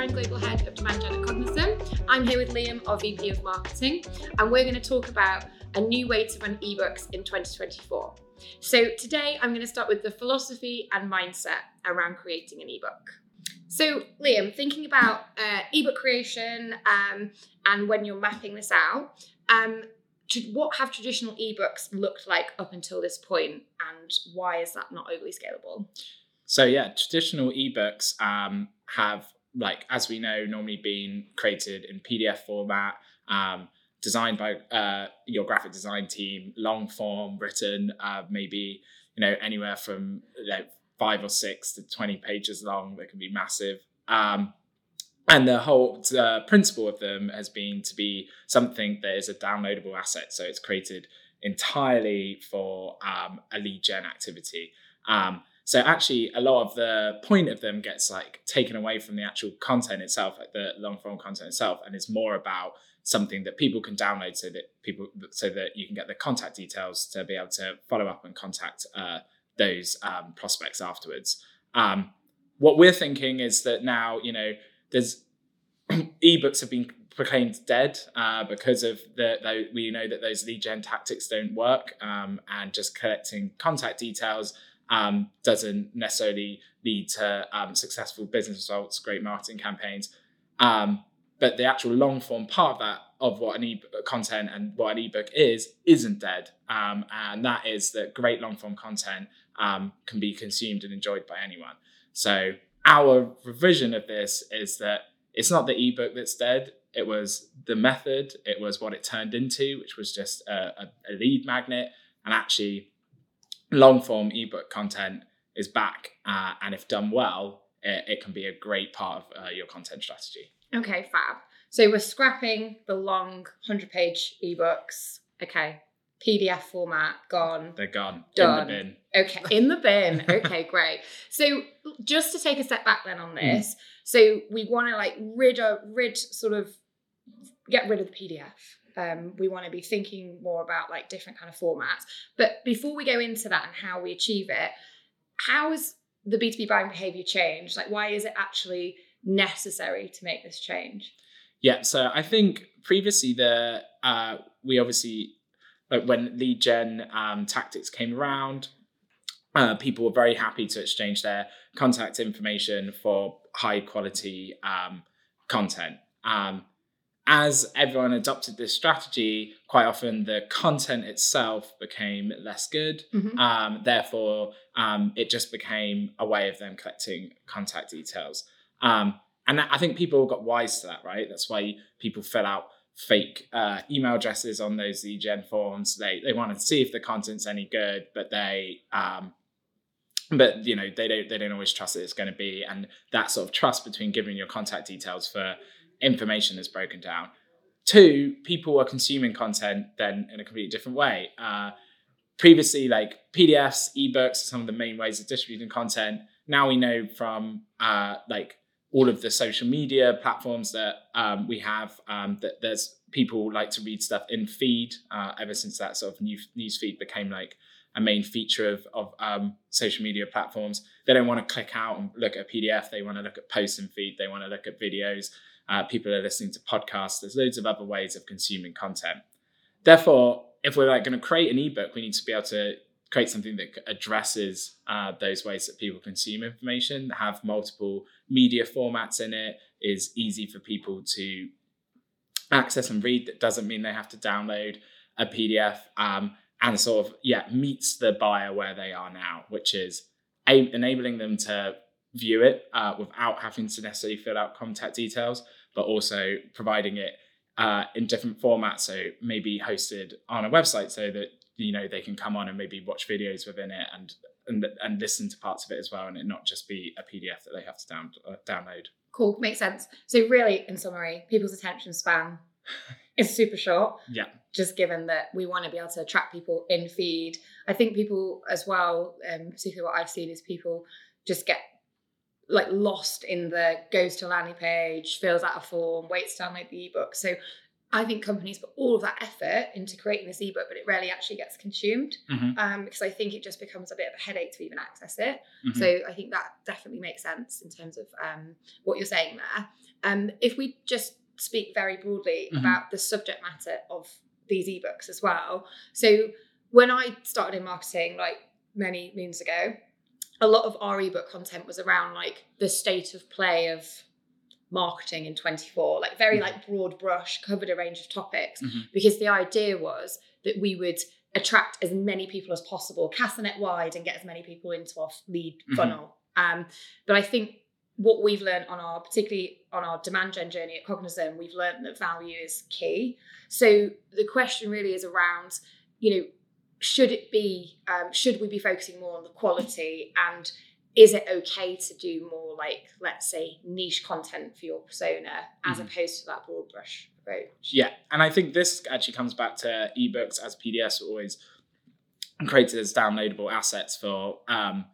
Fran, Global Head of Demand Gen at Cognism. I'm here with Liam, our VP of Marketing, and we're going to talk about a new way to run ebooks in 2024. So today I'm going to start with the philosophy and mindset around creating an ebook. So, Liam, thinking about uh, ebook creation um, and when you're mapping this out, um, what have traditional ebooks looked like up until this point, and why is that not overly scalable? So yeah, traditional ebooks um, have, like as we know, normally being created in PDF format, um, designed by uh, your graphic design team, long form, written, uh, maybe you know anywhere from like five or six to twenty pages long. They can be massive. Um, and the whole uh, principle of them has been to be something that is a downloadable asset. So it's created entirely for um, a lead gen activity. Um, so actually, a lot of the point of them gets like taken away from the actual content itself, like the long form content itself, and it's more about something that people can download so that people so that you can get the contact details to be able to follow up and contact uh, those um, prospects afterwards. Um, what we're thinking is that now you know there's ebooks have been proclaimed dead uh, because of the, the, we know that those lead gen tactics don't work um, and just collecting contact details um, doesn't necessarily lead to um, successful business results, great marketing campaigns. Um, but the actual long form part of that, of what an ebook content and what an ebook is, isn't dead. Um, and that is that great long form content um, can be consumed and enjoyed by anyone. So our revision of this is that it's not the ebook that's dead. It was the method. It was what it turned into, which was just a, a, a lead magnet. And actually, long form ebook content is back, uh, and if done well, it, it, can be a great part of uh, your content strategy. Okay, fab. So we're scrapping the long 100 page ebooks. Okay. PDF format gone. They're gone. Done. In the bin. Okay, in the bin. okay, great. So just to take a step back then on hmm. this, mm. so we want to like rid of rid sort of get rid of the PDF um, we want to be thinking more about like different kind of formats. But before we go into that and how we achieve it, how is the B2B buying behavior changed? Like, why is it actually necessary to make this change? Yeah, so I think previously the uh, we obviously like when lead gen um, tactics came around, uh, people were very happy to exchange their contact information for high quality um, content. Um, as everyone adopted this strategy, quite often the content itself became less good. Mm-hmm. Um, therefore, um, it just became a way of them collecting contact details. Um, and I think people got wise to that, right? That's why people fill out fake uh, email addresses on those gen forms. They they want to see if the content's any good, but they um, but you know they don't they don't always trust that it's going to be, and that sort of trust between giving your contact details for information is broken down. Two, people are consuming content then in a completely different way. Uh, previously, like PDFs, ebooks, are some of the main ways of distributing content. Now we know from uh, like all of the social media platforms that um, we have um, that there's people like to read stuff in feed uh, ever since that sort of new news feed became like a main feature of, of um, social media platforms. They don't want to click out and look at a PDF. They want to look at posts and feed. They want to look at videos. Uh, people are listening to podcasts. There's loads of other ways of consuming content. Therefore, if we're like going to create an ebook, we need to be able to create something that addresses uh, those ways that people consume information, have multiple media formats in it, is easy for people to access and read. That doesn't mean they have to download a PDF. Um, and sort of yeah meets the buyer where they are now, which is a- enabling them to view it uh, without having to necessarily fill out contact details, but also providing it uh, in different formats. So maybe hosted on a website so that you know they can come on and maybe watch videos within it and and, and listen to parts of it as well, and it not just be a PDF that they have to down, uh, download. Cool, makes sense. So really, in summary, people's attention span is super short. Yeah. Just given that we want to be able to attract people in feed, I think people as well, um, particularly what I've seen is people just get like lost in the goes to landing page, fills out a form, waits to download the ebook. So I think companies put all of that effort into creating this ebook, but it rarely actually gets consumed Mhm. um, because I think it just becomes a bit of a headache to even access it. Mhm. So I think that definitely makes sense in terms of um, what you're saying there. Um, if we just speak very broadly Mhm. about the subject matter of these ebooks as well. So when I started in marketing, like many moons ago, a lot of our ebook content was around like the state of play of marketing in 24 like very Mhm. like broad brush covered a range of topics Mhm. because the idea was that we would attract as many people as possible cast the net wide and get as many people into our lead Mhm. funnel um, but i think what we've learned on our particularly on our demand gen journey at Cognism, we've learned that value is key. So the question really is around, you know, should it be, um, should we be focusing more on the quality and is it okay to do more like, let's say, niche content for your persona as Mhm. opposed to that broad brush approach? Yeah, and I think this actually comes back to ebooks as PDFs always created as downloadable assets for um,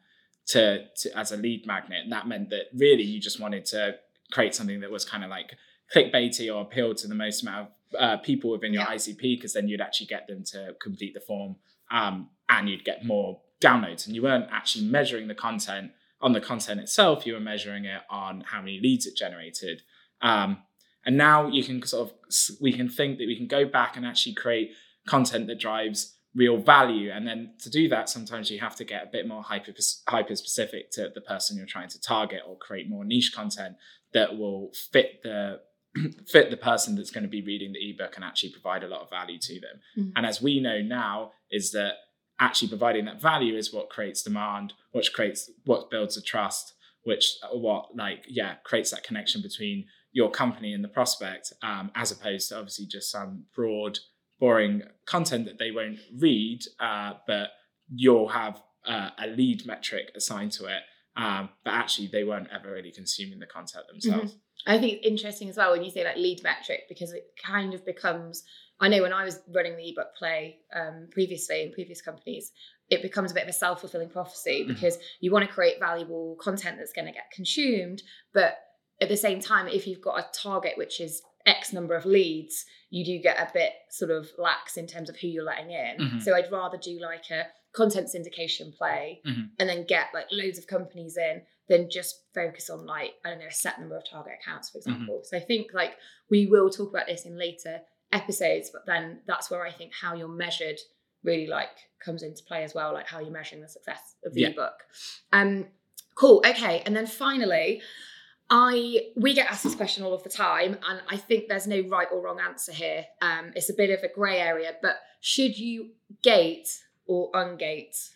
to, to as a lead magnet. And that meant that really you just wanted to create something that was kind of like clickbaity or appeal to the most amount of uh, people within your Yeah. ICP because then you'd actually get them to complete the form um, and you'd get more downloads. And you weren't actually measuring the content on the content itself, you were measuring it on how many leads it generated. Um, and now you can sort of we can think that we can go back and actually create content that drives real value. And then to do that, sometimes you have to get a bit more hyper hyper specific to the person you're trying to target, or create more niche content that will fit the fit the person that's going to be reading the ebook and actually provide a lot of value to them. Mhm. And as we know now, is that actually providing that value is what creates demand, which creates what builds a trust, which uh, what like yeah creates that connection between your company and the prospect, um, as opposed to obviously just some broad, boring content that they won't read, uh, but you'll have uh, a lead metric assigned to it. Um, but actually, they weren't ever really consuming the content themselves. I think it's interesting as well when you say like lead metric because it kind of becomes. I know when I was running the ebook play um, previously in previous companies, it becomes a bit of a self fulfilling prophecy Mhm. because you want to create valuable content that's going to get consumed, but at the same time, if you've got a target which is X number of leads, you do get a bit sort of lax in terms of who you're letting in. Mhm. So I'd rather do like a content syndication play Mhm. and then get like loads of companies in then just focus on like I don't know a set number of target accounts, for example. So I think like we will talk about this in later episodes, but then that's where I think how you're measured really like comes into play as well, like how you're measuring the success of the Yeah. ebook. Um, cool. Okay, and then finally. I we get asked this question all of the time, and I think there's no right or wrong answer here. Um, it's a bit of a grey area, but should you gate or ungate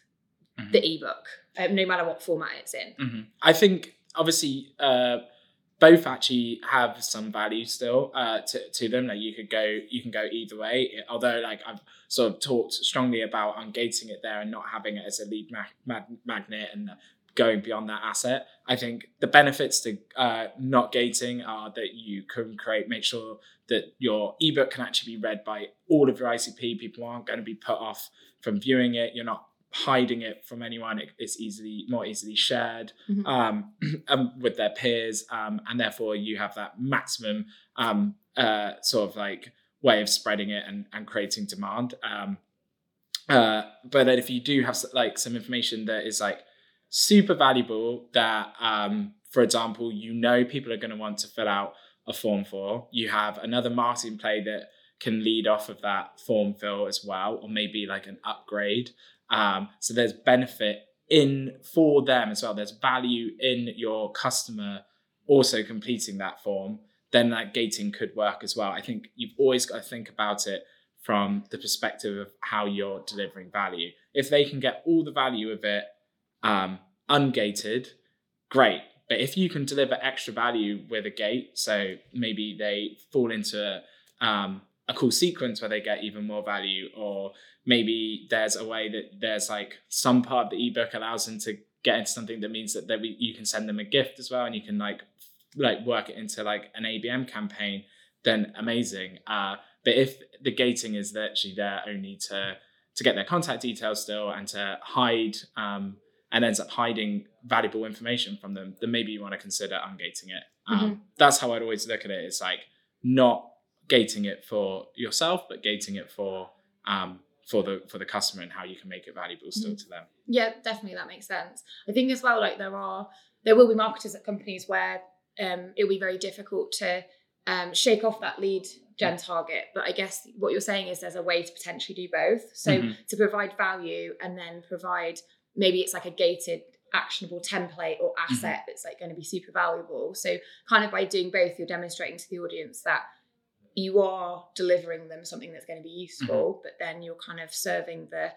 Mhm. the ebook, um, no matter what format it's in? Mhm. I think obviously uh, both actually have some value still uh, to, to them. Like you could go, you can go either way. Although, like I've sort of talked strongly about ungating it there and not having it as a lead mag- mag- magnet and going beyond that asset. I think the benefits to uh, not gating are that you can create, make sure that your ebook can actually be read by all of your ICP. People aren't going to be put off from viewing it. You're not hiding it from anyone. It, it's easily more easily shared Mhm. um, um, with their peers, um, and therefore you have that maximum um, uh, sort of like way of spreading it and, and creating demand. Um, uh, but then if you do have like some information that is like super valuable that um, for example you know people are going to want to fill out a form for. You have another marketing play that can lead off of that form fill as well or maybe like an upgrade. Um, so there's benefit in for them as well. There's value in your customer also completing that form. Then that gating could work as well. I think you've always got to think about it from the perspective of how you're delivering value. If they can get all the value of it um, ungated, great. But if you can deliver extra value with a gate, so maybe they fall into um, a cool sequence where they get even more value, or maybe there's a way that there's like some part of the ebook allows them to get into something that means that they, you can send them a gift as well, and you can like like work it into like an ABM campaign. Then amazing. Uh, but if the gating is literally there only to to get their contact details still and to hide um, and ends up hiding valuable information from them, then maybe you want to consider ungating it. Um, That's how I'd always look at it. It's like not gating it for yourself, but gating it for um, for the for the customer and how you can make it valuable still to them. Yeah, definitely that makes sense. I think as well, like there are there will be marketers at companies where um, it'll be very difficult to um, shake off that lead gen target. But I guess what you're saying is there's a way to potentially do both. So Mhm. to provide value and then provide maybe it's like a gated actionable template or asset that's like going to be super valuable. So kind of by doing both, you're demonstrating to the audience that you are delivering them something that's going to be useful, but then you're kind of serving the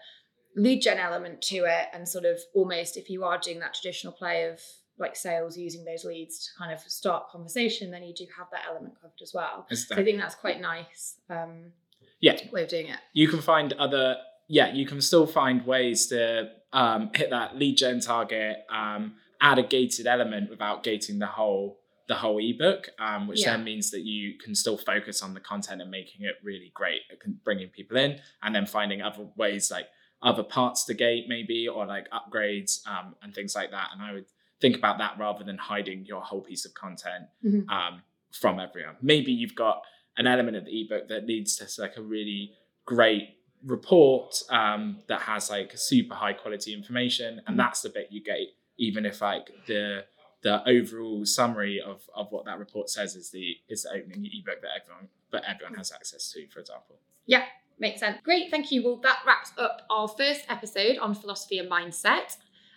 lead gen element to it and sort of almost if you are doing that traditional play of like sales using those leads to kind of start conversation, then you do have that element covered as well. It's So I think that's quite nice. Um, Yeah. way of doing it. you can find other yeah you can still find ways to um, hit that lead gen target um, add a gated element without gating the whole the whole ebook um, which Yeah. then means that you can still focus on the content and making it really great it bringing people in and then finding other ways like other parts to gate maybe or like upgrades um, and things like that and i would think about that rather than hiding your whole piece of content Mhm. um, from everyone. Maybe you've got an element of the ebook that leads to like a really great report um, that has like super high quality information, and Mhm. that's the bit you get. Even if like the the overall summary of, of what that report says is the is the opening ebook that everyone but everyone has access to, for example. Yeah, makes sense. Great, thank you. Well, that wraps up our first episode on philosophy and mindset.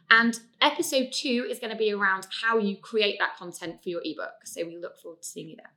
And episode two is going to be around how you create that content for your ebook. So we look forward to seeing you there.